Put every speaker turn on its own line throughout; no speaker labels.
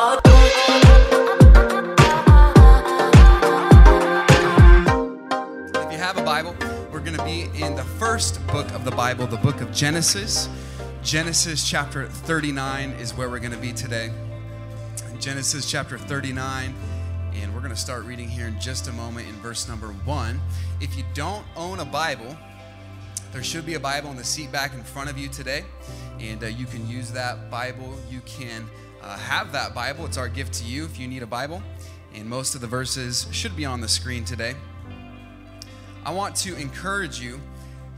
If you have a Bible, we're going to be in the first book of the Bible, the book of Genesis. Genesis chapter 39 is where we're going to be today. Genesis chapter 39, and we're going to start reading here in just a moment in verse number 1. If you don't own a Bible, there should be a Bible in the seat back in front of you today, and uh, you can use that Bible. You can uh, have that Bible. It's our gift to you if you need a Bible, and most of the verses should be on the screen today. I want to encourage you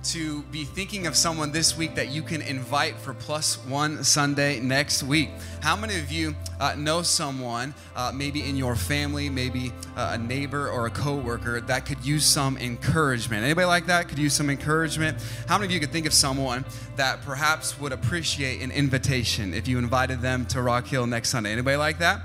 to be thinking of someone this week that you can invite for plus one Sunday next week. How many of you uh, know someone, uh, maybe in your family, maybe uh, a neighbor or a coworker, that could use some encouragement? Anybody like that could use some encouragement? How many of you could think of someone that perhaps would appreciate an invitation if you invited them to Rock Hill next Sunday? Anybody like that?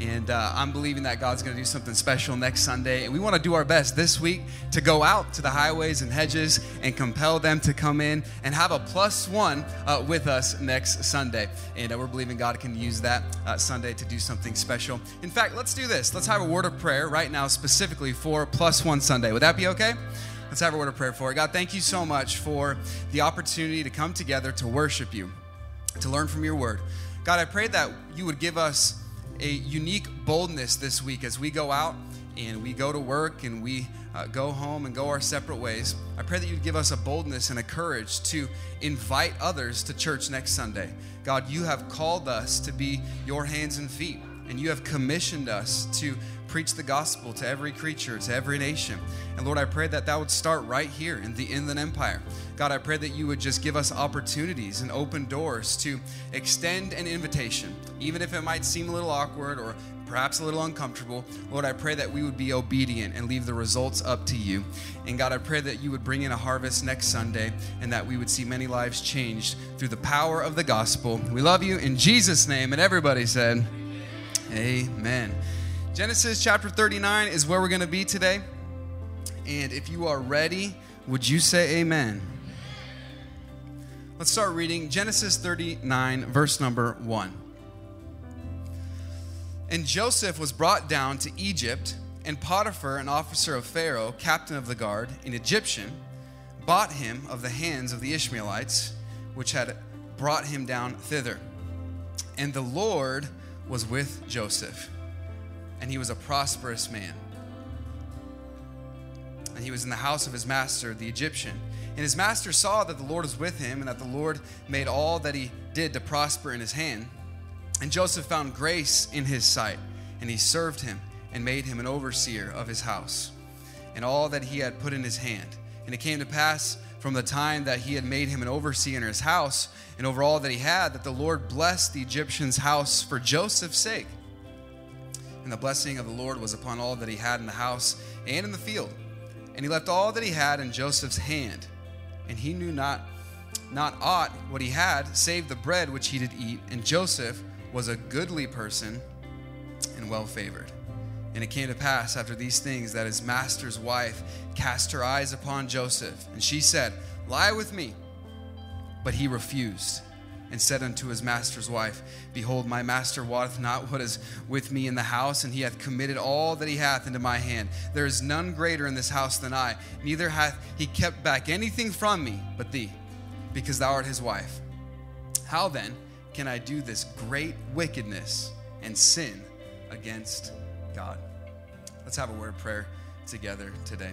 And uh, I'm believing that God's going to do something special next Sunday. And we want to do our best this week to go out to the highways and hedges and compel them to come in and have a plus one uh, with us next Sunday. And uh, we're believing God can use that uh, Sunday to do something special. In fact, let's do this. Let's have a word of prayer right now, specifically for plus one Sunday. Would that be okay? Let's have a word of prayer for it. God, thank you so much for the opportunity to come together to worship you, to learn from your word. God, I pray that you would give us a unique boldness this week as we go out and we go to work and we uh, go home and go our separate ways. I pray that you'd give us a boldness and a courage to invite others to church next Sunday. God, you have called us to be your hands and feet, and you have commissioned us to preach the gospel to every creature, to every nation. And Lord, I pray that that would start right here in the Inland Empire. God, I pray that you would just give us opportunities and open doors to extend an invitation, even if it might seem a little awkward or perhaps a little uncomfortable. Lord, I pray that we would be obedient and leave the results up to you. And God, I pray that you would bring in a harvest next Sunday and that we would see many lives changed through the power of the gospel. We love you in Jesus' name. And everybody said, Amen. Genesis chapter 39 is where we're going to be today. And if you are ready, would you say amen? Let's start reading Genesis 39, verse number 1. And Joseph was brought down to Egypt, and Potiphar, an officer of Pharaoh, captain of the guard, an Egyptian, bought him of the hands of the Ishmaelites, which had brought him down thither. And the Lord was with Joseph, and he was a prosperous man. And he was in the house of his master, the Egyptian. And his master saw that the Lord was with him, and that the Lord made all that he did to prosper in his hand. And Joseph found grace in his sight, and he served him and made him an overseer of his house and all that he had put in his hand. And it came to pass from the time that he had made him an overseer in his house and over all that he had, that the Lord blessed the Egyptian's house for Joseph's sake. And the blessing of the Lord was upon all that he had in the house and in the field. And he left all that he had in Joseph's hand, and he knew not not aught what he had, save the bread which he did eat. And Joseph was a goodly person and well favored. And it came to pass after these things that his master's wife cast her eyes upon Joseph, and she said, Lie with me. But he refused and said unto his master's wife, Behold, my master wotteth not what is with me in the house, and he hath committed all that he hath into my hand. There is none greater in this house than I, neither hath he kept back anything from me but thee, because thou art his wife. How then can I do this great wickedness and sin against God? Let's have a word of prayer together today.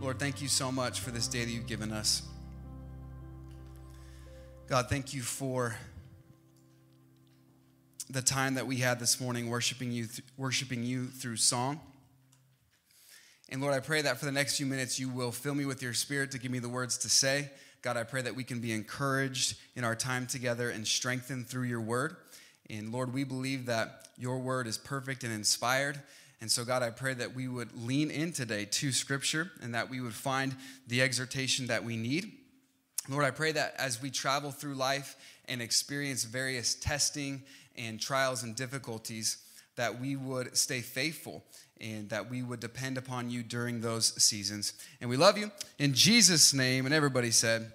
Lord, thank you so much for this day that you've given us. God, thank you for the time that we had this morning worshiping you, worshiping you through song. And Lord, I pray that for the next few minutes you will fill me with your spirit to give me the words to say. God, I pray that we can be encouraged in our time together and strengthened through your word. And Lord, we believe that your word is perfect and inspired. And so, God, I pray that we would lean in today to scripture and that we would find the exhortation that we need. Lord, I pray that as we travel through life and experience various testing and trials and difficulties, that we would stay faithful and that we would depend upon you during those seasons. And we love you in Jesus' name. And everybody said,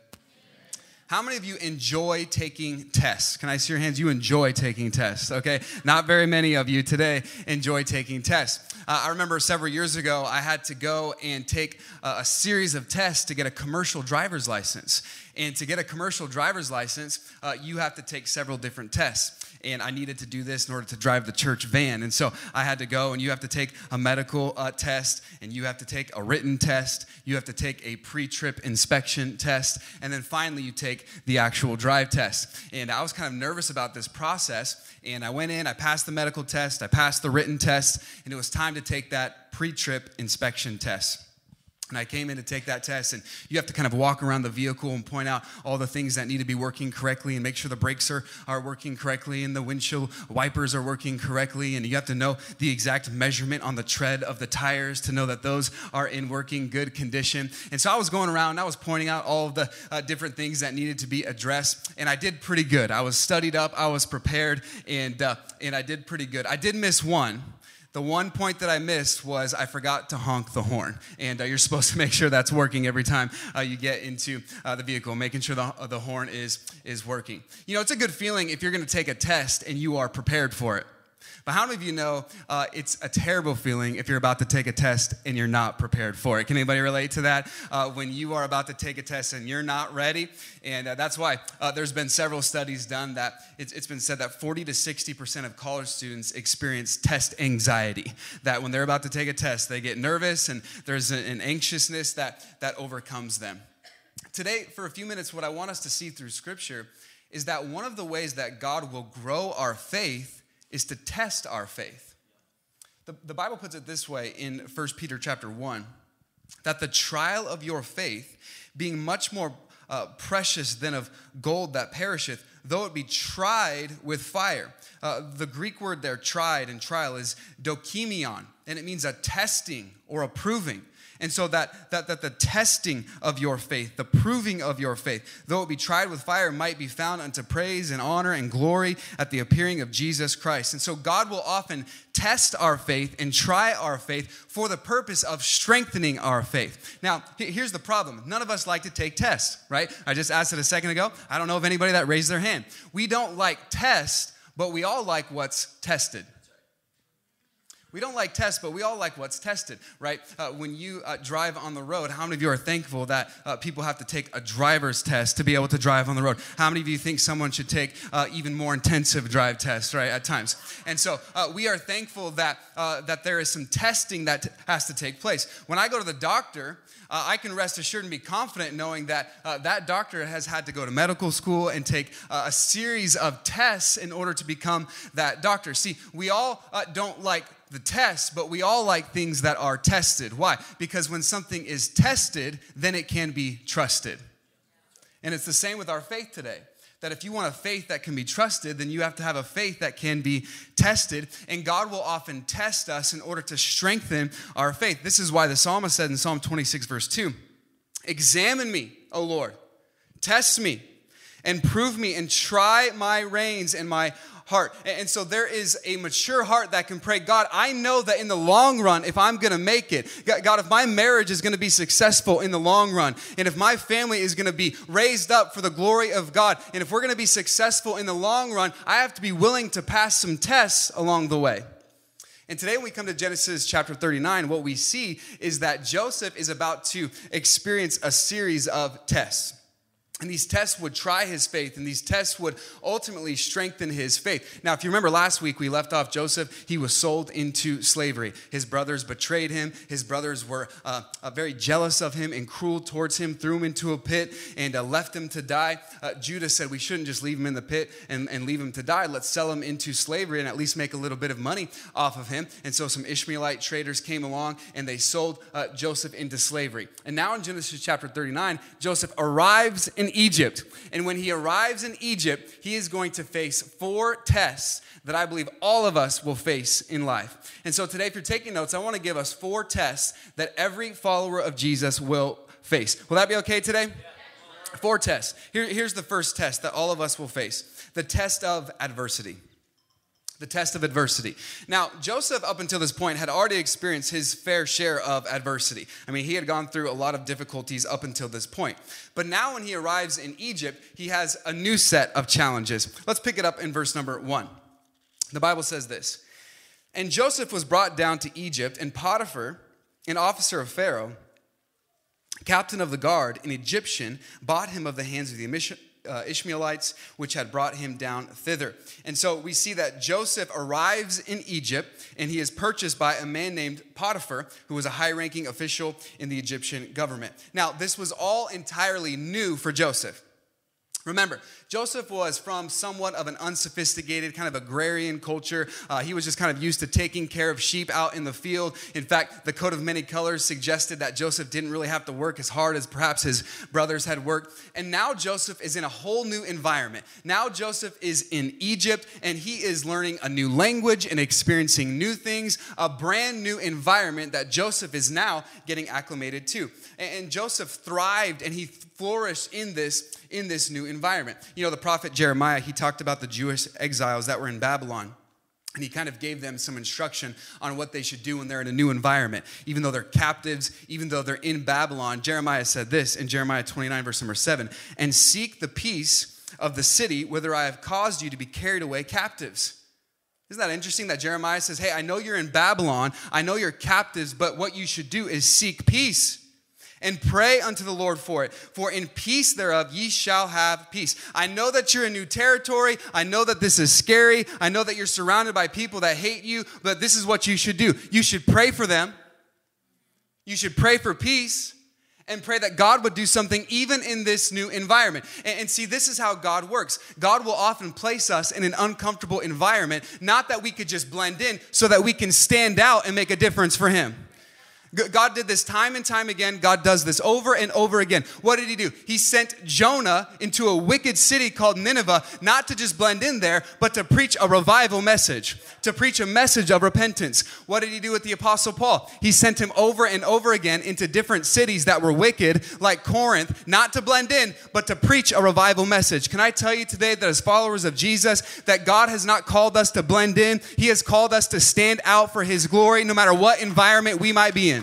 How many of you enjoy taking tests? Can I see your hands? You enjoy taking tests, okay? Not very many of you today enjoy taking tests. Uh, I remember several years ago, I had to go and take uh, a series of tests to get a commercial driver's license. And to get a commercial driver's license, uh, you have to take several different tests and I needed to do this in order to drive the church van. And so I had to go, and you have to take a medical uh, test, and you have to take a written test, you have to take a pre trip inspection test, and then finally you take the actual drive test. And I was kind of nervous about this process, and I went in, I passed the medical test, I passed the written test, and it was time to take that pre trip inspection test. And I came in to take that test, and you have to kind of walk around the vehicle and point out all the things that need to be working correctly and make sure the brakes are, are working correctly and the windshield wipers are working correctly. And you have to know the exact measurement on the tread of the tires to know that those are in working good condition. And so I was going around, I was pointing out all of the uh, different things that needed to be addressed, and I did pretty good. I was studied up, I was prepared, and, uh, and I did pretty good. I did miss one the one point that I missed was I forgot to honk the horn. And uh, you're supposed to make sure that's working every time uh, you get into uh, the vehicle, making sure the, uh, the horn is, is working. You know, it's a good feeling if you're going to take a test and you are prepared for it. But how many of you know uh, it's a terrible feeling if you're about to take a test and you're not prepared for it? Can anybody relate to that? Uh, when you are about to take a test and you're not ready? And uh, that's why uh, there's been several studies done that it's, it's been said that 40 to 60% of college students experience test anxiety. That when they're about to take a test, they get nervous and there's an anxiousness that, that overcomes them. Today, for a few minutes, what I want us to see through Scripture is that one of the ways that God will grow our faith is to test our faith. The, the Bible puts it this way in 1 Peter chapter 1 that the trial of your faith, being much more uh, precious than of gold that perisheth, though it be tried with fire. Uh, the Greek word there, tried and trial, is dokimion, and it means a testing or a proving. And so that, that, that the testing of your faith, the proving of your faith, though it be tried with fire, might be found unto praise and honor and glory at the appearing of Jesus Christ. And so God will often test our faith and try our faith for the purpose of strengthening our faith. Now, here's the problem. None of us like to take tests, right? I just asked it a second ago. I don't know of anybody that raised their hand. We don't like tests, but we all like what's tested. We don't like tests, but we all like what's tested, right? Uh, when you uh, drive on the road, how many of you are thankful that uh, people have to take a driver's test to be able to drive on the road? How many of you think someone should take uh, even more intensive drive tests, right, at times? And so uh, we are thankful that, uh, that there is some testing that t- has to take place. When I go to the doctor, I can rest assured and be confident knowing that that doctor has had to go to medical school and take a series of tests in order to become that doctor. See, we all don't like the test, but we all like things that are tested. Why? Because when something is tested, then it can be trusted. And it's the same with our faith today. That if you want a faith that can be trusted, then you have to have a faith that can be tested. And God will often test us in order to strengthen our faith. This is why the psalmist said in Psalm 26, verse 2 Examine me, O Lord, test me, and prove me, and try my reins and my heart. And so there is a mature heart that can pray, God, I know that in the long run, if I'm going to make it, God, if my marriage is going to be successful in the long run, and if my family is going to be raised up for the glory of God, and if we're going to be successful in the long run, I have to be willing to pass some tests along the way. And today, when we come to Genesis chapter 39, what we see is that Joseph is about to experience a series of tests. And these tests would try his faith, and these tests would ultimately strengthen his faith. Now, if you remember last week, we left off Joseph. He was sold into slavery. His brothers betrayed him. His brothers were uh, uh, very jealous of him and cruel towards him, threw him into a pit, and uh, left him to die. Uh, Judah said, We shouldn't just leave him in the pit and, and leave him to die. Let's sell him into slavery and at least make a little bit of money off of him. And so some Ishmaelite traders came along and they sold uh, Joseph into slavery. And now in Genesis chapter 39, Joseph arrives in Egypt. And when he arrives in Egypt, he is going to face four tests that I believe all of us will face in life. And so today, if you're taking notes, I want to give us four tests that every follower of Jesus will face. Will that be okay today? Four tests. Here, here's the first test that all of us will face the test of adversity. The test of adversity. Now, Joseph, up until this point, had already experienced his fair share of adversity. I mean, he had gone through a lot of difficulties up until this point. But now, when he arrives in Egypt, he has a new set of challenges. Let's pick it up in verse number one. The Bible says this And Joseph was brought down to Egypt, and Potiphar, an officer of Pharaoh, captain of the guard, an Egyptian, bought him of the hands of the uh, Ishmaelites, which had brought him down thither. And so we see that Joseph arrives in Egypt and he is purchased by a man named Potiphar, who was a high ranking official in the Egyptian government. Now, this was all entirely new for Joseph. Remember, Joseph was from somewhat of an unsophisticated, kind of agrarian culture. Uh, he was just kind of used to taking care of sheep out in the field. In fact, the coat of many colors suggested that Joseph didn't really have to work as hard as perhaps his brothers had worked. And now Joseph is in a whole new environment. Now Joseph is in Egypt and he is learning a new language and experiencing new things, a brand new environment that Joseph is now getting acclimated to. And Joseph thrived and he flourished in this in this new environment. You know, the prophet Jeremiah, he talked about the Jewish exiles that were in Babylon. And he kind of gave them some instruction on what they should do when they're in a new environment. Even though they're captives, even though they're in Babylon, Jeremiah said this in Jeremiah 29, verse number 7 and seek the peace of the city whither I have caused you to be carried away captives. Isn't that interesting that Jeremiah says, Hey, I know you're in Babylon, I know you're captives, but what you should do is seek peace and pray unto the Lord for it. For in peace thereof ye shall have peace. I know that you're in new territory. I know that this is scary. I know that you're surrounded by people that hate you, but this is what you should do. You should pray for them. You should pray for peace and pray that God would do something even in this new environment. And, see, this is how God works. God will often place us in an uncomfortable environment, not that we could just blend in, so that we can stand out and make a difference for Him. God did this time and time again. God does this over and over again. What did he do? He sent Jonah into a wicked city called Nineveh, not to just blend in there, but to preach a revival message, to preach a message of repentance. What did he do with the Apostle Paul? He sent him over and over again into different cities that were wicked, like Corinth, not to blend in, but to preach a revival message. Can I tell you today that as followers of Jesus, that God has not called us to blend in, He has called us to stand out for His glory, no matter what environment we might be in.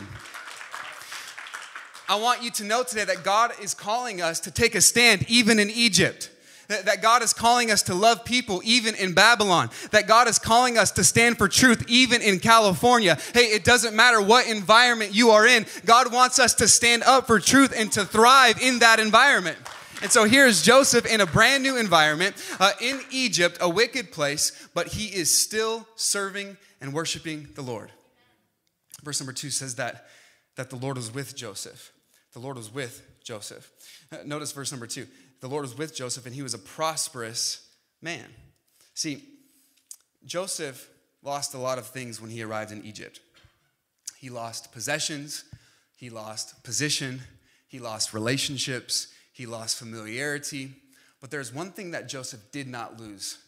I want you to know today that God is calling us to take a stand even in Egypt. That, God is calling us to love people even in Babylon. That God is calling us to stand for truth even in California. Hey, it doesn't matter what environment you are in, God wants us to stand up for truth and to thrive in that environment. And so here's Joseph in a brand new environment uh, in Egypt, a wicked place, but he is still serving and worshiping the Lord. Verse number two says that, that the Lord was with Joseph the Lord was with Joseph. Uh, notice verse number two. The Lord was with Joseph, and he was a prosperous man. See, Joseph lost a lot of things when he arrived in Egypt. He lost possessions, he lost position, he lost relationships, he lost familiarity. But there's one thing that Joseph did not lose,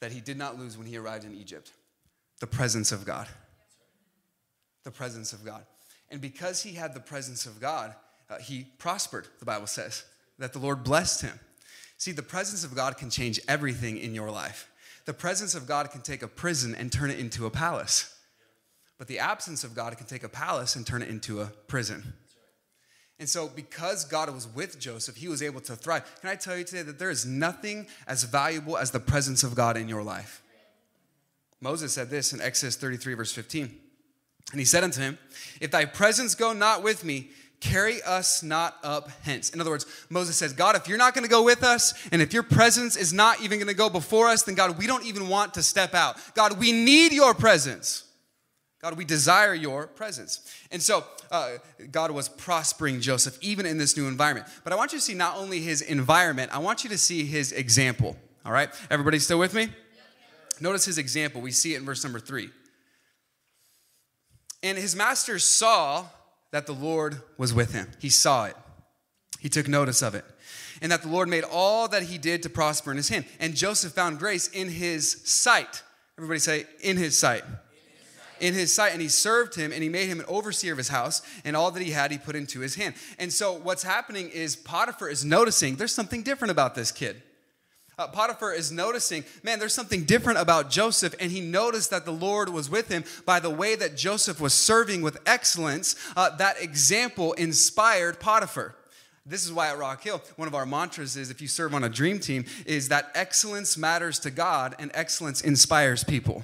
that he did not lose when he arrived in Egypt the presence of God. The presence of God. And because he had the presence of God, uh, he prospered, the Bible says, that the Lord blessed him. See, the presence of God can change everything in your life. The presence of God can take a prison and turn it into a palace. But the absence of God can take a palace and turn it into a prison. And so, because God was with Joseph, he was able to thrive. Can I tell you today that there is nothing as valuable as the presence of God in your life? Moses said this in Exodus 33, verse 15. And he said unto him, If thy presence go not with me, carry us not up hence. In other words, Moses says, God, if you're not going to go with us, and if your presence is not even going to go before us, then God, we don't even want to step out. God, we need your presence. God, we desire your presence. And so, uh, God was prospering Joseph even in this new environment. But I want you to see not only his environment, I want you to see his example. All right? Everybody still with me? Notice his example. We see it in verse number three. And his master saw that the Lord was with him. He saw it, he took notice of it. And that the Lord made all that he did to prosper in his hand. And Joseph found grace in his sight. Everybody say, in his sight. In his sight, and he served him, and he made him an overseer of his house, and all that he had he put into his hand. And so, what's happening is Potiphar is noticing there's something different about this kid. Uh, Potiphar is noticing, man, there's something different about Joseph, and he noticed that the Lord was with him by the way that Joseph was serving with excellence. Uh, that example inspired Potiphar. This is why at Rock Hill, one of our mantras is if you serve on a dream team, is that excellence matters to God and excellence inspires people.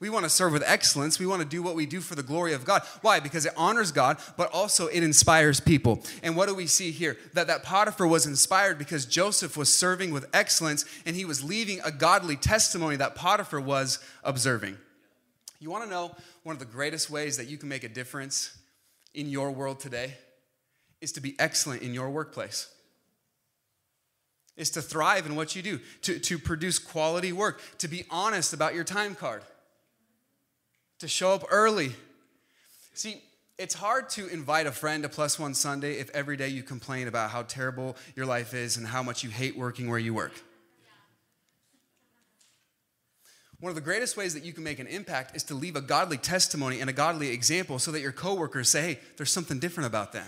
We want to serve with excellence. We want to do what we do for the glory of God. Why? Because it honors God, but also it inspires people. And what do we see here? That that Potiphar was inspired because Joseph was serving with excellence and he was leaving a godly testimony that Potiphar was observing. You want to know one of the greatest ways that you can make a difference in your world today is to be excellent in your workplace is to thrive in what you do, to, to produce quality work, to be honest about your time card, to show up early. See, it's hard to invite a friend to Plus One Sunday if every day you complain about how terrible your life is and how much you hate working where you work. One of the greatest ways that you can make an impact is to leave a godly testimony and a godly example so that your coworkers say, hey, there's something different about them.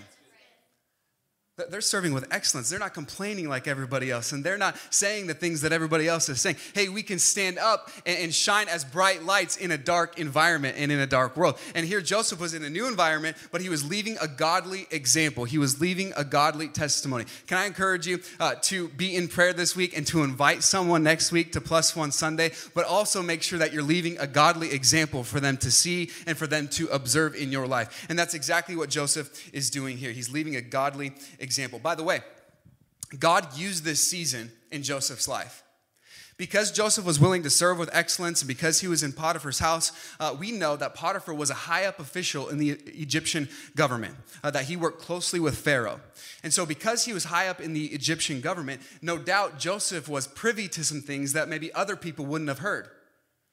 They're serving with excellence. They're not complaining like everybody else, and they're not saying the things that everybody else is saying. Hey, we can stand up and, shine as bright lights in a dark environment and in a dark world. And here Joseph was in a new environment, but he was leaving a godly example. He was leaving a godly testimony. Can I encourage you uh, to be in prayer this week and to invite someone next week to Plus One Sunday, but also make sure that you're leaving a godly example for them to see and for them to observe in your life. And that's exactly what Joseph is doing here. He's leaving a godly example example. By the way, God used this season in Joseph's life. Because Joseph was willing to serve with excellence and because he was in Potiphar's house, uh, we know that Potiphar was a high up official in the Egyptian government, uh, that he worked closely with Pharaoh. And so, because he was high up in the Egyptian government, no doubt Joseph was privy to some things that maybe other people wouldn't have heard.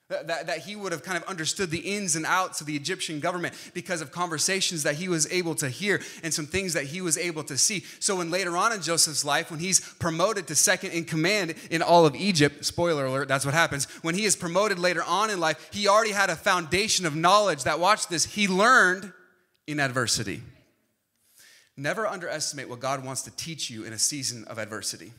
That, that he would have kind of understood the ins and outs of the Egyptian government because of conversations that he was able to hear and some things that he was able to see. So, when later on in Joseph's life, when he's promoted to second in command in all of Egypt, spoiler alert, that's what happens. When he is promoted later on in life, he already had a foundation of knowledge that, watch this, he learned in adversity. Never underestimate what God wants to teach you in a season of adversity.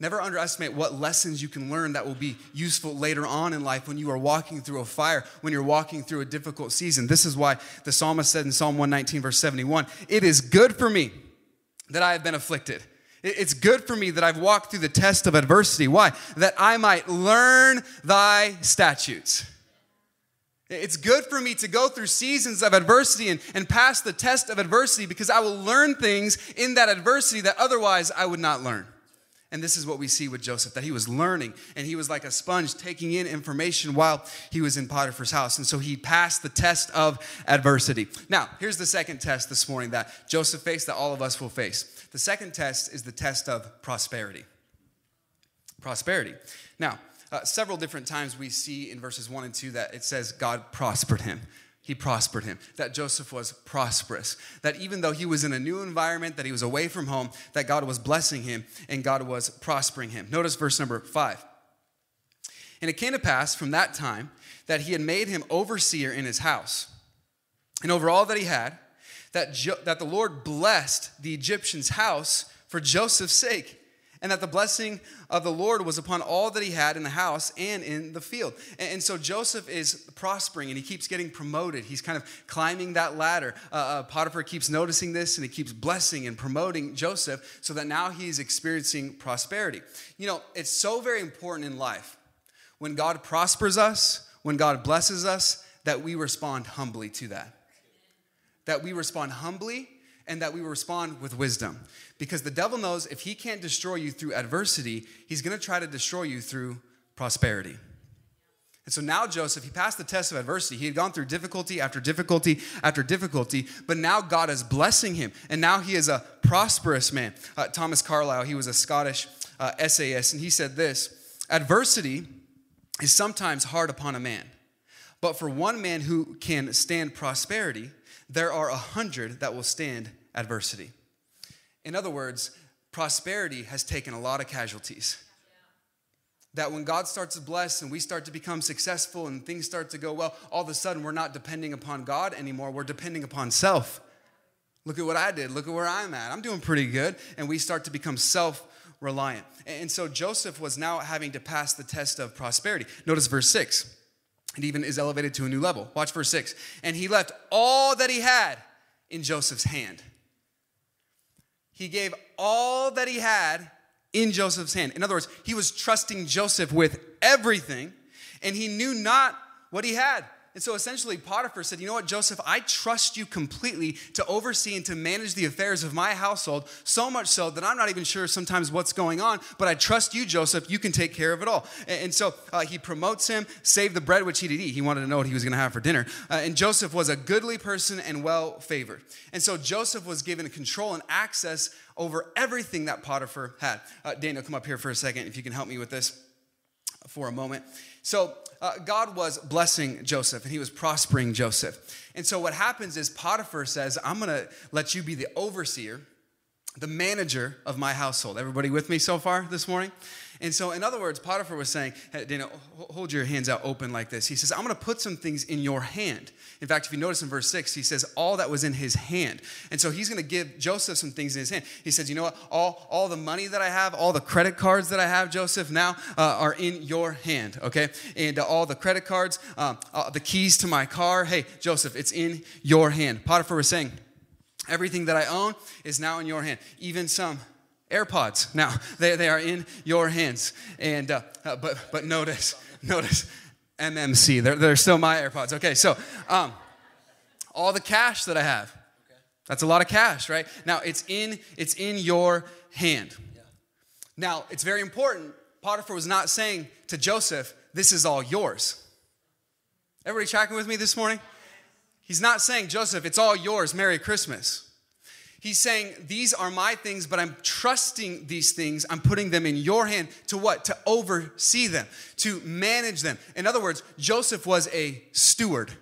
Never underestimate what lessons you can learn that will be useful later on in life when you are walking through a fire, when you're walking through a difficult season. This is why the psalmist said in Psalm 119, verse 71 It is good for me that I have been afflicted. It's good for me that I've walked through the test of adversity. Why? That I might learn thy statutes. It's good for me to go through seasons of adversity and, and pass the test of adversity because I will learn things in that adversity that otherwise I would not learn. And this is what we see with Joseph that he was learning and he was like a sponge taking in information while he was in Potiphar's house. And so he passed the test of adversity. Now, here's the second test this morning that Joseph faced that all of us will face. The second test is the test of prosperity. Prosperity. Now, uh, several different times we see in verses 1 and 2 that it says God prospered him he prospered him, that Joseph was prosperous, that even though he was in a new environment, that he was away from home, that God was blessing him and God was prospering him. Notice verse number five. And it came to pass from that time that he had made him overseer in his house and over all that he had, that, jo- that the Lord blessed the Egyptian's house for Joseph's sake and that the blessing of the Lord was upon all that he had in the house and in the field. And, so Joseph is prospering and he keeps getting promoted. He's kind of climbing that ladder. Uh, uh, Potiphar keeps noticing this and he keeps blessing and promoting Joseph so that now he's experiencing prosperity. You know, it's so very important in life when God prospers us, when God blesses us, that we respond humbly to that. That we respond humbly and that we respond with wisdom. Because the devil knows if he can't destroy you through adversity, he's gonna try to destroy you through prosperity. And so now Joseph, he passed the test of adversity. He had gone through difficulty after difficulty after difficulty, but now God is blessing him. And now he is a prosperous man. Uh, Thomas Carlyle, he was a Scottish uh, essayist, and he said this Adversity is sometimes hard upon a man, but for one man who can stand prosperity, there are a hundred that will stand adversity. In other words, prosperity has taken a lot of casualties. That when God starts to bless and we start to become successful and things start to go well, all of a sudden we're not depending upon God anymore, we're depending upon self. Look at what I did, look at where I'm at. I'm doing pretty good. And we start to become self reliant. And so Joseph was now having to pass the test of prosperity. Notice verse 6. It even is elevated to a new level. Watch verse 6. And he left all that he had in Joseph's hand. He gave all that he had in Joseph's hand. In other words, he was trusting Joseph with everything, and he knew not what he had. And so essentially, Potiphar said, You know what, Joseph, I trust you completely to oversee and to manage the affairs of my household, so much so that I'm not even sure sometimes what's going on, but I trust you, Joseph, you can take care of it all. And so uh, he promotes him, save the bread which he did eat. He wanted to know what he was going to have for dinner. Uh, and Joseph was a goodly person and well favored. And so Joseph was given control and access over everything that Potiphar had. Uh, Daniel, come up here for a second if you can help me with this for a moment. So uh, God was blessing Joseph and he was prospering Joseph. And so what happens is Potiphar says, I'm going to let you be the overseer, the manager of my household. Everybody with me so far this morning? And so, in other words, Potiphar was saying, hey, Daniel, hold your hands out open like this. He says, I'm going to put some things in your hand. In fact, if you notice in verse 6, he says, all that was in his hand. And so he's going to give Joseph some things in his hand. He says, You know what? All, all the money that I have, all the credit cards that I have, Joseph, now uh, are in your hand, okay? And uh, all the credit cards, um, uh, the keys to my car, hey, Joseph, it's in your hand. Potiphar was saying, Everything that I own is now in your hand, even some AirPods. Now, they, they are in your hands. And, uh, uh, but, but notice, notice, MMC, they're, they're still my AirPods. Okay, so um, all the cash that I have, that's a lot of cash, right? Now, it's in, it's in your hand. Now, it's very important. Potiphar was not saying to Joseph, this is all yours. Everybody tracking with me this morning? He's not saying, Joseph, it's all yours, Merry Christmas. He's saying, These are my things, but I'm trusting these things. I'm putting them in your hand to what? To oversee them, to manage them. In other words, Joseph was a steward.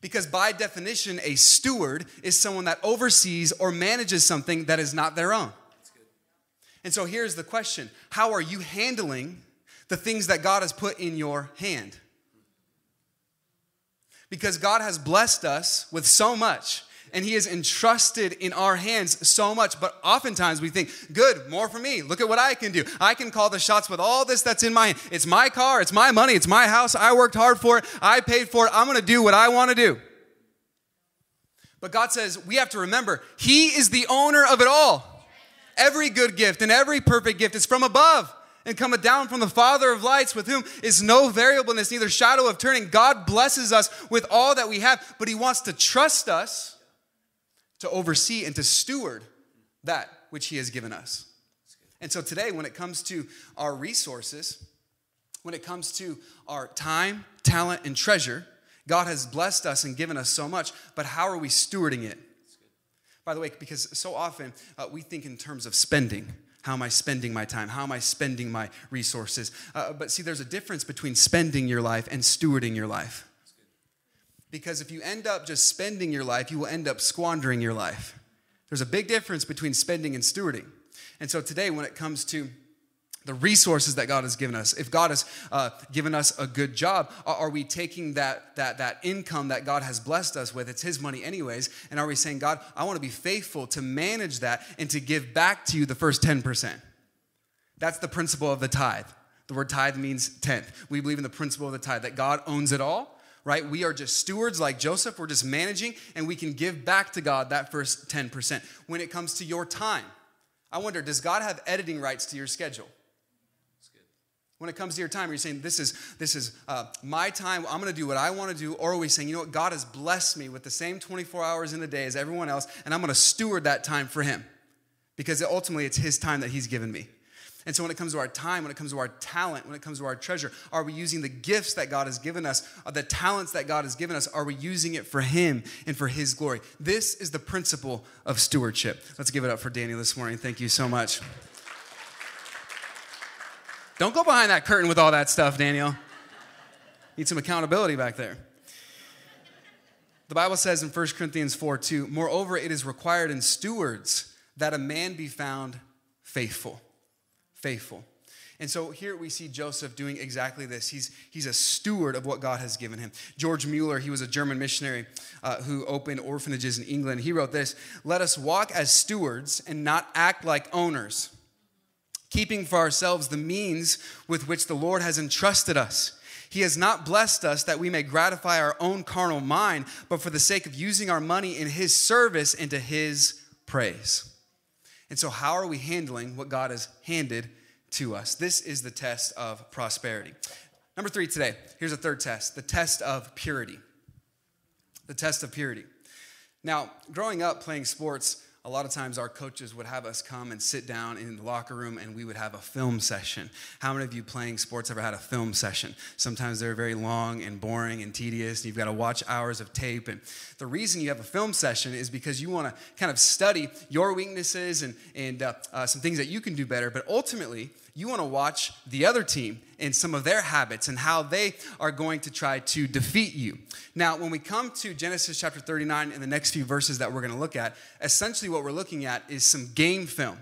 Because by definition, a steward is someone that oversees or manages something that is not their own. And so here's the question How are you handling the things that God has put in your hand? Because God has blessed us with so much and he has entrusted in our hands so much. But oftentimes we think, good, more for me. Look at what I can do. I can call the shots with all this that's in my hand. It's my car, it's my money, it's my house. I worked hard for it, I paid for it. I'm going to do what I want to do. But God says we have to remember, He is the owner of it all. Every good gift and every perfect gift is from above and cometh down from the Father of lights, with whom is no variableness, neither shadow of turning. God blesses us with all that we have, but He wants to trust us to oversee and to steward that which He has given us. And so today, when it comes to our resources, when it comes to our time, talent, and treasure, God has blessed us and given us so much, but how are we stewarding it? By the way, because so often uh, we think in terms of spending. How am I spending my time? How am I spending my resources? Uh, but see, there's a difference between spending your life and stewarding your life. Because if you end up just spending your life, you will end up squandering your life. There's a big difference between spending and stewarding. And so today, when it comes to the resources that God has given us, if God has uh, given us a good job, are, we taking that, that, that income that God has blessed us with? It's His money, anyways. And are we saying, God, I want to be faithful to manage that and to give back to you the first 10%? That's the principle of the tithe. The word tithe means tenth. We believe in the principle of the tithe that God owns it all right? We are just stewards like Joseph. We're just managing, and we can give back to God that first 10%. When it comes to your time, I wonder, does God have editing rights to your schedule? When it comes to your time, are you saying, This is, this is uh, my time, I'm gonna do what I wanna do? Or are we saying, You know what, God has blessed me with the same 24 hours in a day as everyone else, and I'm gonna steward that time for Him? Because ultimately, it's His time that He's given me. And so, when it comes to our time, when it comes to our talent, when it comes to our treasure, are we using the gifts that God has given us, uh, the talents that God has given us, are we using it for Him and for His glory? This is the principle of stewardship. Let's give it up for Daniel this morning. Thank you so much. Don't go behind that curtain with all that stuff, Daniel. Need some accountability back there. The Bible says in 1 Corinthians 4 2, moreover, it is required in stewards that a man be found faithful faithful. And so here we see Joseph doing exactly this. He's, he's a steward of what God has given him. George Mueller, he was a German missionary uh, who opened orphanages in England. He wrote this Let us walk as stewards and not act like owners, keeping for ourselves the means with which the Lord has entrusted us. He has not blessed us that we may gratify our own carnal mind, but for the sake of using our money in His service and to His praise. And so, how are we handling what God has handed to us. This is the test of prosperity. Number three today, here's a third test the test of purity. The test of purity. Now, growing up playing sports, a lot of times our coaches would have us come and sit down in the locker room and we would have a film session. How many of you playing sports ever had a film session? Sometimes they're very long and boring and tedious, and you've got to watch hours of tape. And the reason you have a film session is because you want to kind of study your weaknesses and, and uh, uh, some things that you can do better. But ultimately, you want to watch the other team and some of their habits and how they are going to try to defeat you. Now, when we come to Genesis chapter 39 and the next few verses that we're going to look at, essentially what we're looking at is some game film.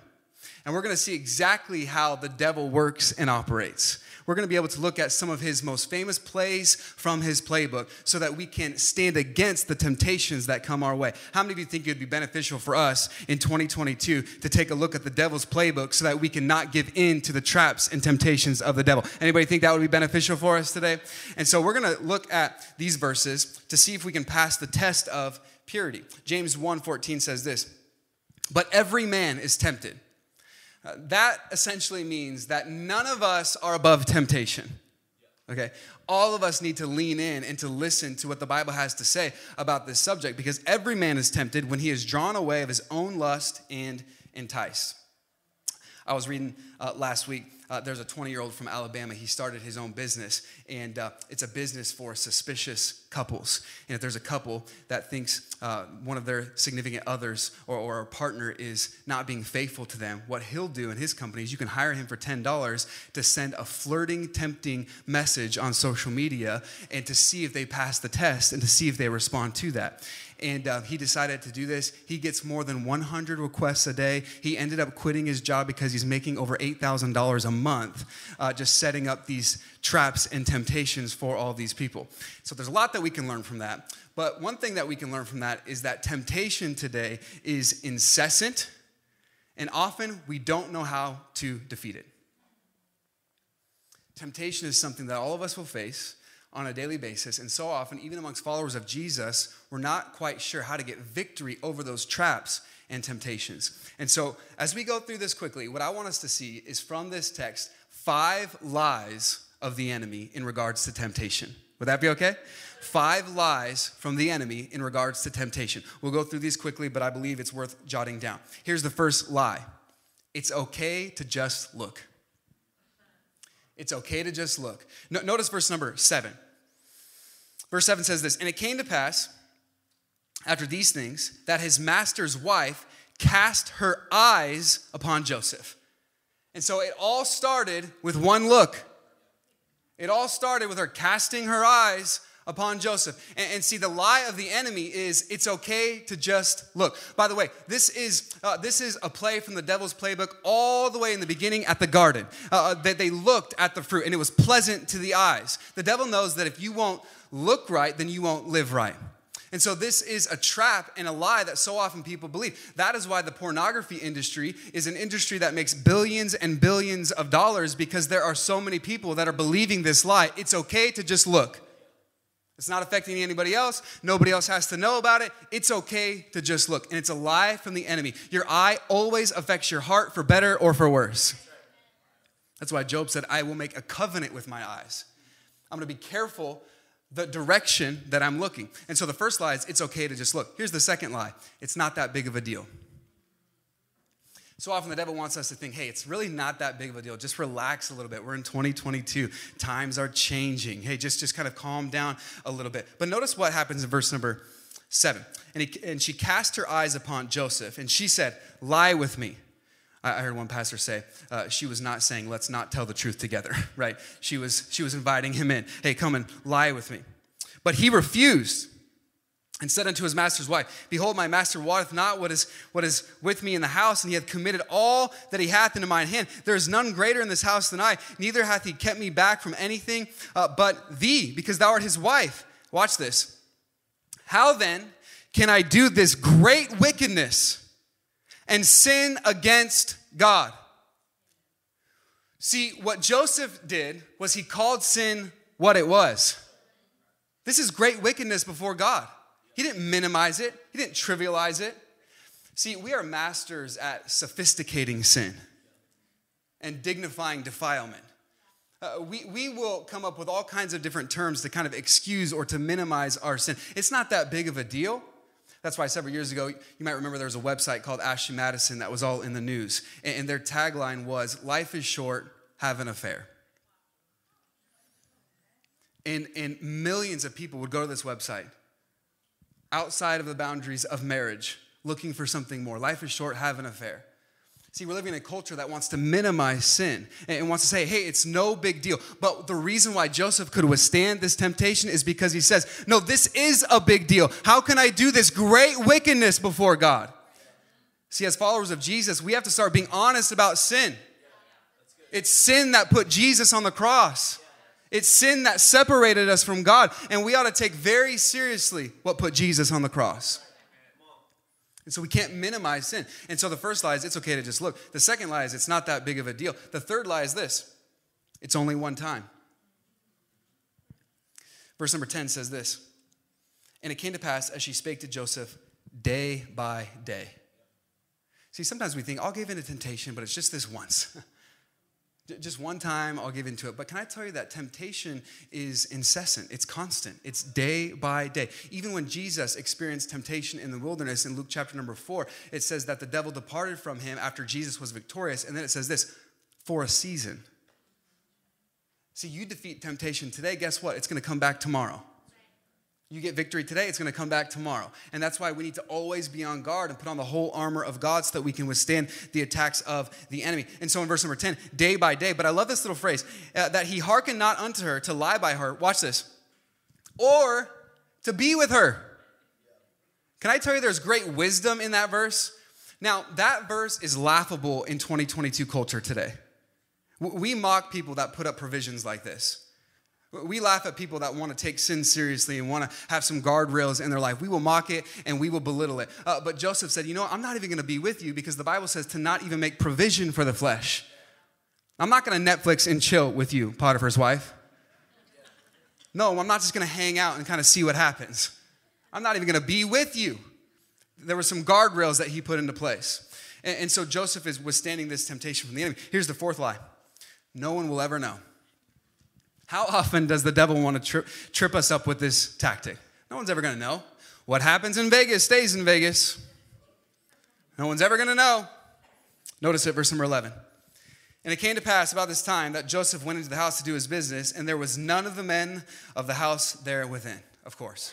And we're going to see exactly how the devil works and operates we're going to be able to look at some of his most famous plays from his playbook so that we can stand against the temptations that come our way. How many of you think it would be beneficial for us in 2022 to take a look at the devil's playbook so that we can not give in to the traps and temptations of the devil? Anybody think that would be beneficial for us today? And so we're going to look at these verses to see if we can pass the test of purity. James 1:14 says this, "But every man is tempted Uh, that essentially means that none of us are above temptation. Okay? All of us need to lean in and to listen to what the Bible has to say about this subject because every man is tempted when he is drawn away of his own lust and enticed. I was reading uh, last week uh, there's a 20 year old from Alabama. He started his own business, and uh, it's a business for suspicious couples. And if there's a couple that thinks uh, one of their significant others or, or a partner is not being faithful to them, what he'll do in his company is you can hire him for $10 to send a flirting, tempting message on social media and to see if they pass the test and to see if they respond to that and uh, he decided to do this. He gets more than 100 requests a day. He ended up quitting his job because he's making over $8,000 a month uh, just setting up these traps and temptations for all these people. So there's a lot that we can learn from that. But one thing that we can learn from that is that temptation today is incessant, and often we don't know how to defeat it. Temptation is something that all of us will face on a daily basis. And so often, even amongst followers of Jesus, we're not quite sure how to get victory over those traps and temptations. And so, as we go through this quickly, what I want us to see is from this text five lies of the enemy in regards to temptation. Would that be okay? Five lies from the enemy in regards to temptation. We'll go through these quickly, but I believe it's worth jotting down. Here's the first lie it's okay to just look. It's okay to just look. No, notice verse number seven. Verse 7 says this And it came to pass after these things that his master's wife cast her eyes upon Joseph. And so it all started with one look. It all started with her casting her eyes upon Joseph. And, and, see, the lie of the enemy is it's okay to just look. By the way, this is uh, this is a play from the devil's playbook all the way in the beginning at the garden. Uh, that they looked at the fruit and it was pleasant to the eyes. The devil knows that if you won't look right, then you won't live right. And so, this is a trap and a lie that so often people believe. That is why the pornography industry is an industry that makes billions and billions of dollars because there are so many people that are believing this lie. It's okay to just look. It's not affecting anybody else. Nobody else has to know about it. It's okay to just look. And it's a lie from the enemy. Your eye always affects your heart for better or for worse. That's why Job said, I will make a covenant with my eyes. I'm going to be careful the direction that I'm looking. And so the first lie is it's okay to just look. Here's the second lie it's not that big of a deal. So often the devil wants us to think, hey, it's really not that big of a deal. Just relax a little bit. We're in 2022. Times are changing. Hey, just, just kind of calm down a little bit. But notice what happens in verse number seven. And, he, and she cast her eyes upon Joseph, and she said, Lie with me. I heard one pastor say uh, she was not saying, let's not tell the truth together, right? She was, she was inviting him in. Hey, come and lie with me. But he refused. and said unto his master's wife, Behold, my master wotteth not what is, what is with me in the house, and he hath committed all that he hath into mine hand. There is none greater in this house than I, neither hath he kept me back from anything uh, but thee, because thou art his wife. Watch this. How then can I do this great wickedness and sin against God? See, what Joseph did was he called sin what it was. This is great wickedness before God. He didn't minimize it, he didn't trivialize it. See, we are masters at sophisticating sin and dignifying defilement. Uh, we, we will come up with all kinds of different terms to kind of excuse or to minimize our sin. It's not that big of a deal. That's why several years ago, you might remember there was a website called Ashley Madison that was all in the news. And, their tagline was Life is short, have an affair. And, and millions of people would go to this website outside of the boundaries of marriage, looking for something more. Life is short, have an affair. See, we're living in a culture that wants to minimize sin and wants to say, hey, it's no big deal. But the reason why Joseph could withstand this temptation is because he says, no, this is a big deal. How can I do this great wickedness before God? See, as followers of Jesus, we have to start being honest about sin. It's sin that put Jesus on the cross. It's sin that separated us from God, and we ought to take very seriously what put Jesus on the cross. And so we can't minimize sin. And so the first lie is it's okay to just look. The second lie is it's not that big of a deal. The third lie is this it's only one time. Verse number 10 says this And it came to pass as she spake to Joseph day by day. See, sometimes we think, I'll give in to temptation, but it's just this once. Just one time, I'll give into it. But can I tell you that temptation is incessant? It's constant. It's day by day. Even when Jesus experienced temptation in the wilderness in Luke chapter number four, it says that the devil departed from him after Jesus was victorious. And then it says this for a season. See, you defeat temptation today, guess what? It's going to come back tomorrow. You get victory today, it's going to come back tomorrow. And that's why we need to always be on guard and put on the whole armor of God so that we can withstand the attacks of the enemy. And so in verse number 10, day by day, but I love this little phrase uh, that he hearkened not unto her to lie by her. Watch this. Or to be with her. Can I tell you there's great wisdom in that verse? Now, that verse is laughable in 2022 culture today. We mock people that put up provisions like this. We laugh at people that want to take sin seriously and want to have some guardrails in their life. We will mock it and we will belittle it. Uh, but Joseph said, You know, I'm not even going to be with you because the Bible says to not even make provision for the flesh. I'm not going to Netflix and chill with you, Potiphar's wife. No, I'm not just going to hang out and kind of see what happens. I'm not even going to be with you. There were some guardrails that he put into place. And, and so Joseph is withstanding this temptation from the enemy. Here's the fourth lie no one will ever know. How often does the devil want to trip, trip us up with this tactic? No one's ever going to know. What happens in Vegas stays in Vegas. No one's ever going to know. Notice it, verse number 11. And it came to pass about this time that Joseph went into the house to do his business, and there was none of the men of the house there within, of course.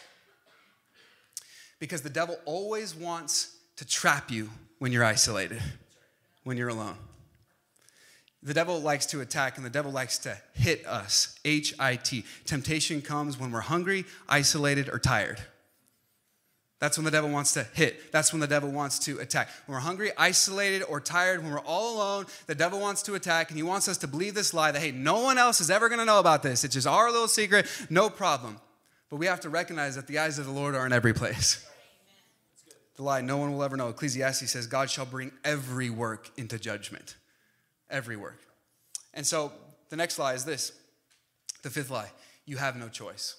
Because the devil always wants to trap you when you're isolated, when you're alone. The devil likes to attack and the devil likes to hit us. H I T. Temptation comes when we're hungry, isolated, or tired. That's when the devil wants to hit. That's when the devil wants to attack. When we're hungry, isolated, or tired, when we're all alone, the devil wants to attack and he wants us to believe this lie that, hey, no one else is ever going to know about this. It's just our little secret, no problem. But we have to recognize that the eyes of the Lord are in every place. The lie no one will ever know. Ecclesiastes says, God shall bring every work into judgment every work. And so the next lie is this the fifth lie you have no choice.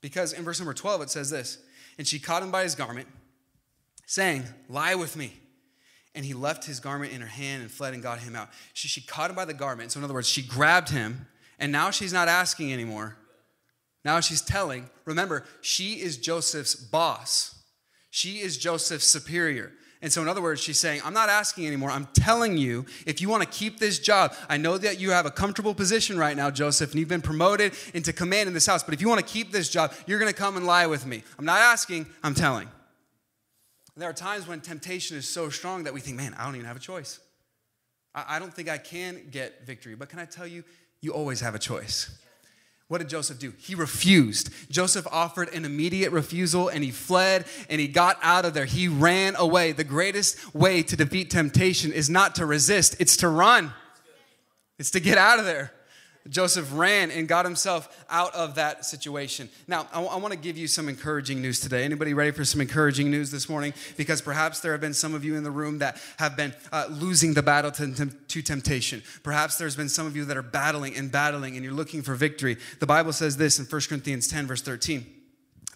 Because in verse number 12 it says this And she caught him by his garment, saying, Lie with me. And he left his garment in her hand and fled and got him out. She, she caught him by the garment. So, in other words, she grabbed him, and now she's not asking anymore. Now she's telling. Remember, she is Joseph's boss, she is Joseph's superior. And so, in other words, she's saying, I'm not asking anymore. I'm telling you, if you want to keep this job, I know that you have a comfortable position right now, Joseph, and you've been promoted into command in this house. But if you want to keep this job, you're going to come and lie with me. I'm not asking, I'm telling. And there are times when temptation is so strong that we think, man, I don't even have a choice. I don't think I can get victory. But can I tell you, you always have a choice. What did Joseph do? He refused. Joseph offered an immediate refusal and he fled and he got out of there. He ran away. The greatest way to defeat temptation is not to resist, it's to run, it's to get out of there. Joseph ran and got himself out of that situation. Now, I, w- I want to give you some encouraging news today. Anybody ready for some encouraging news this morning? Because perhaps there have been some of you in the room that have been uh, losing the battle to, to, temptation. Perhaps there's been some of you that are battling and battling and you're looking for victory. The Bible says this in 1 Corinthians 10, verse 13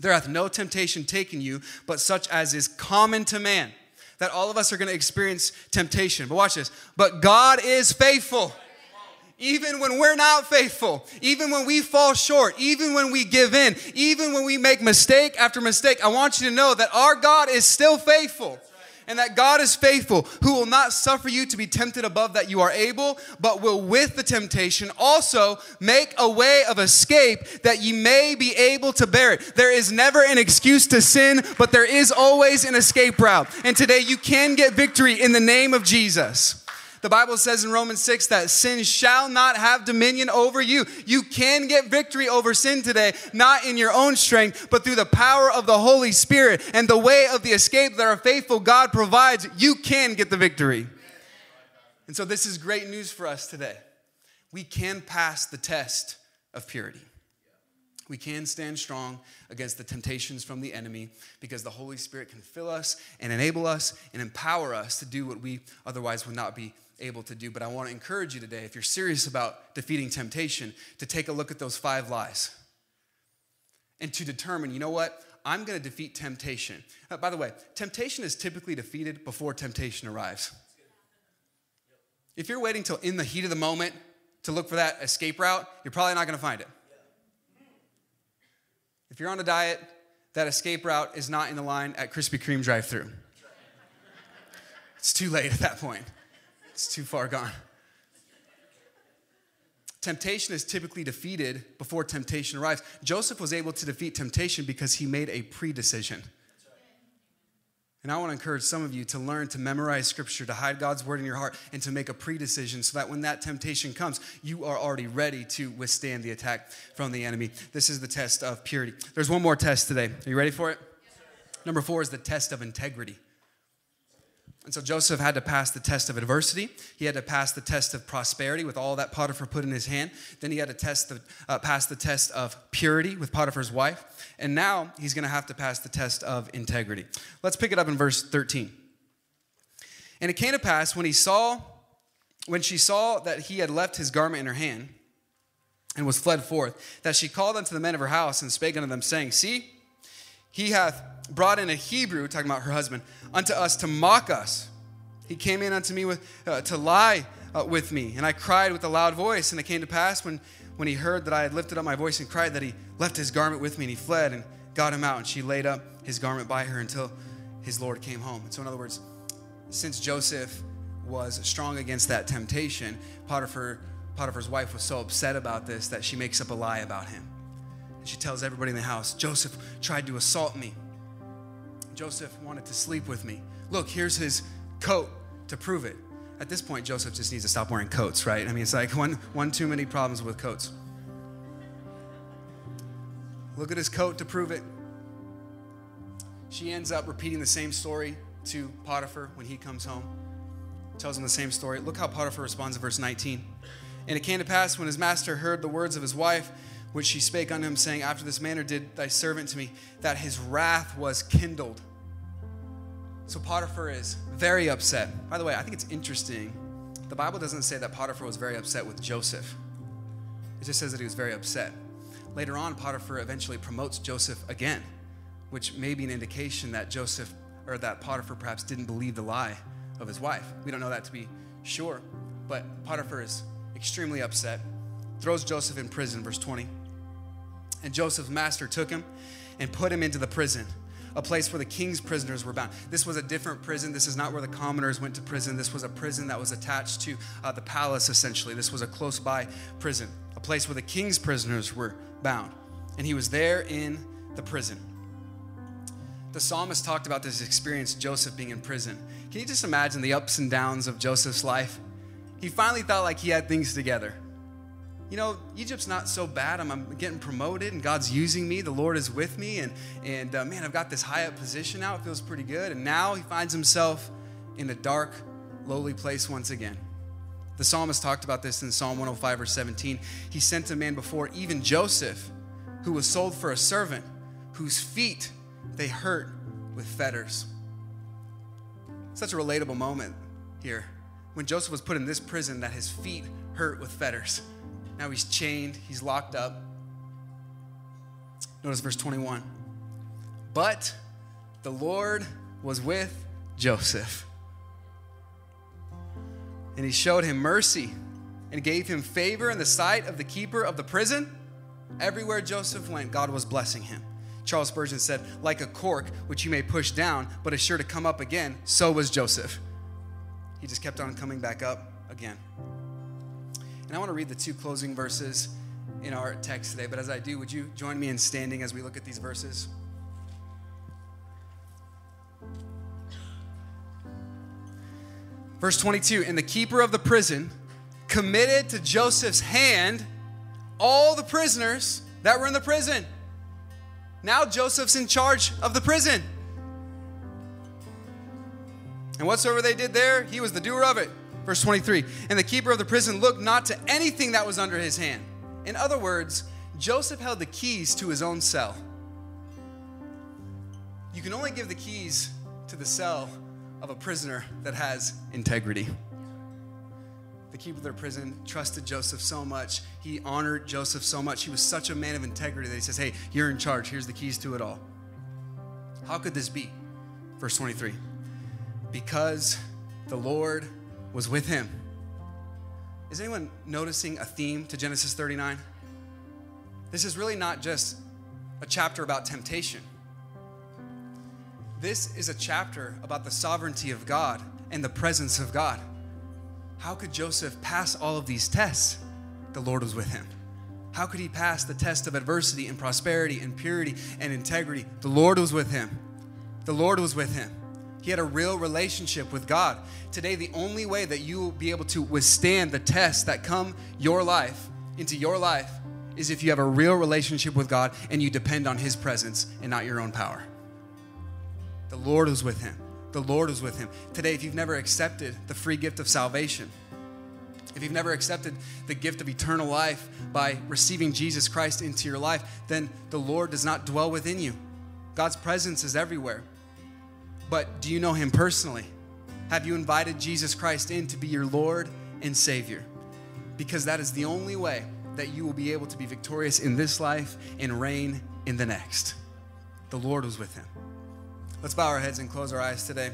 There hath no temptation taken you, but such as is common to man. That all of us are going to experience temptation. But watch this. But God is faithful even when we're not faithful, even when we fall short, even when we give in, even when we make mistake after mistake, I want you to know that our God is still faithful. And that God is faithful, who will not suffer you to be tempted above that you are able, but will with the temptation also make a way of escape that ye may be able to bear it. There is never an excuse to sin, but there is always an escape route. And today you can get victory in the name of Jesus. The Bible says in Romans 6 that sin shall not have dominion over you. You can get victory over sin today, not in your own strength, but through the power of the Holy Spirit and the way of the escape that our faithful God provides. You can get the victory. And so, this is great news for us today. We can pass the test of purity. We can stand strong against the temptations from the enemy because the Holy Spirit can fill us and enable us and empower us to do what we otherwise would not be able to do. But I want to encourage you today, if you're serious about defeating temptation, to take a look at those five lies and to determine, you know what? I'm going to defeat temptation. Uh, by the way, temptation is typically defeated before temptation arrives. If you're waiting till in the heat of the moment to look for that escape route, you're probably not going to find it. If you're on a diet, that escape route is not in the line at Krispy Kreme drive through. It's too late at that point. It's too far gone. Temptation is typically defeated before temptation arrives. Joseph was able to defeat temptation because he made a pre decision. And I want to encourage some of you to learn to memorize scripture, to hide God's word in your heart, and to make a pre decision so that when that temptation comes, you are already ready to withstand the attack from the enemy. This is the test of purity. There's one more test today. Are you ready for it? Number four is the test of integrity. And so Joseph had to pass the test of adversity. He had to pass the test of prosperity with all that Potiphar put in his hand. Then he had to test the, uh, pass the test of purity with Potiphar's wife. And now he's going to have to pass the test of integrity. Let's pick it up in verse 13. And it came to pass when he saw, when she saw that he had left his garment in her hand and was fled forth, that she called unto the men of her house and spake unto them, saying, See, he hath brought in a Hebrew, talking about her husband, unto us to mock us. He came in unto me with, uh, to lie uh, with me. And I cried with a loud voice. And it came to pass when, when he heard that I had lifted up my voice and cried that he left his garment with me and he fled and got him out. And she laid up his garment by her until his Lord came home. And so, in other words, since Joseph was strong against that temptation, Potiphar, Potiphar's wife was so upset about this that she makes up a lie about him. And she tells everybody in the house, Joseph tried to assault me. Joseph wanted to sleep with me. Look, here's his coat to prove it. At this point, Joseph just needs to stop wearing coats, right? I mean, it's like one, one too many problems with coats. Look at his coat to prove it. She ends up repeating the same story to Potiphar when he comes home. Tells him the same story. Look how Potiphar responds in verse 19. And it came to pass when his master heard the words of his wife, which she spake unto him, saying, After this manner did thy servant to me, that his wrath was kindled. So Potiphar is very upset. By the way, I think it's interesting. The Bible doesn't say that Potiphar was very upset with Joseph, it just says that he was very upset. Later on, Potiphar eventually promotes Joseph again, which may be an indication that Joseph or that Potiphar perhaps didn't believe the lie of his wife. We don't know that to be sure, but Potiphar is extremely upset, throws Joseph in prison, verse 20. And Joseph's master took him and put him into the prison, a place where the king's prisoners were bound. This was a different prison. This is not where the commoners went to prison. This was a prison that was attached to uh, the palace, essentially. This was a close by prison, a place where the king's prisoners were bound. And he was there in the prison. The psalmist talked about this experience, Joseph being in prison. Can you just imagine the ups and downs of Joseph's life? He finally felt like he had things together. You know, Egypt's not so bad. I'm, I'm getting promoted and God's using me. The Lord is with me. And, and uh, man, I've got this high up position now. It feels pretty good. And now he finds himself in a dark, lowly place once again. The psalmist talked about this in Psalm 105, verse 17. He sent a man before, even Joseph, who was sold for a servant, whose feet they hurt with fetters. Such a relatable moment here. When Joseph was put in this prison, that his feet hurt with fetters. Now he's chained, he's locked up. Notice verse 21. But the Lord was with Joseph. And he showed him mercy and gave him favor in the sight of the keeper of the prison. Everywhere Joseph went, God was blessing him. Charles Spurgeon said, like a cork which you may push down, but is sure to come up again, so was Joseph. He just kept on coming back up again. And I want to read the two closing verses in our text today. But as I do, would you join me in standing as we look at these verses? Verse 22 And the keeper of the prison committed to Joseph's hand all the prisoners that were in the prison. Now Joseph's in charge of the prison. And whatsoever they did there, he was the doer of it. Verse 23 And the keeper of the prison looked not to anything that was under his hand. In other words, Joseph held the keys to his own cell. You can only give the keys to the cell of a prisoner that has integrity. The keeper of the prison trusted Joseph so much. He honored Joseph so much. He was such a man of integrity that he says, Hey, you're in charge. Here's the keys to it all. How could this be? Verse 23 Because the Lord was with him. Is anyone noticing a theme to Genesis 39? This is really not just a chapter about temptation. This is a chapter about the sovereignty of God and the presence of God. How could Joseph pass all of these tests? The Lord was with him. How could he pass the test of adversity and prosperity and purity and integrity? The Lord was with him. The Lord was with him. He had a real relationship with God. Today, the only way that you will be able to withstand the tests that come your life, into your life, is if you have a real relationship with God and you depend on His presence and not your own power. The Lord was with him. The Lord was with him. Today, if you've never accepted the free gift of salvation, if you've never accepted the gift of eternal life by receiving Jesus Christ into your life, then the Lord does not dwell within you. God's presence is everywhere. But do you know him personally? Have you invited Jesus Christ in to be your Lord and Savior? Because that is the only way that you will be able to be victorious in this life and reign in the next. The Lord was with him. Let's bow our heads and close our eyes today.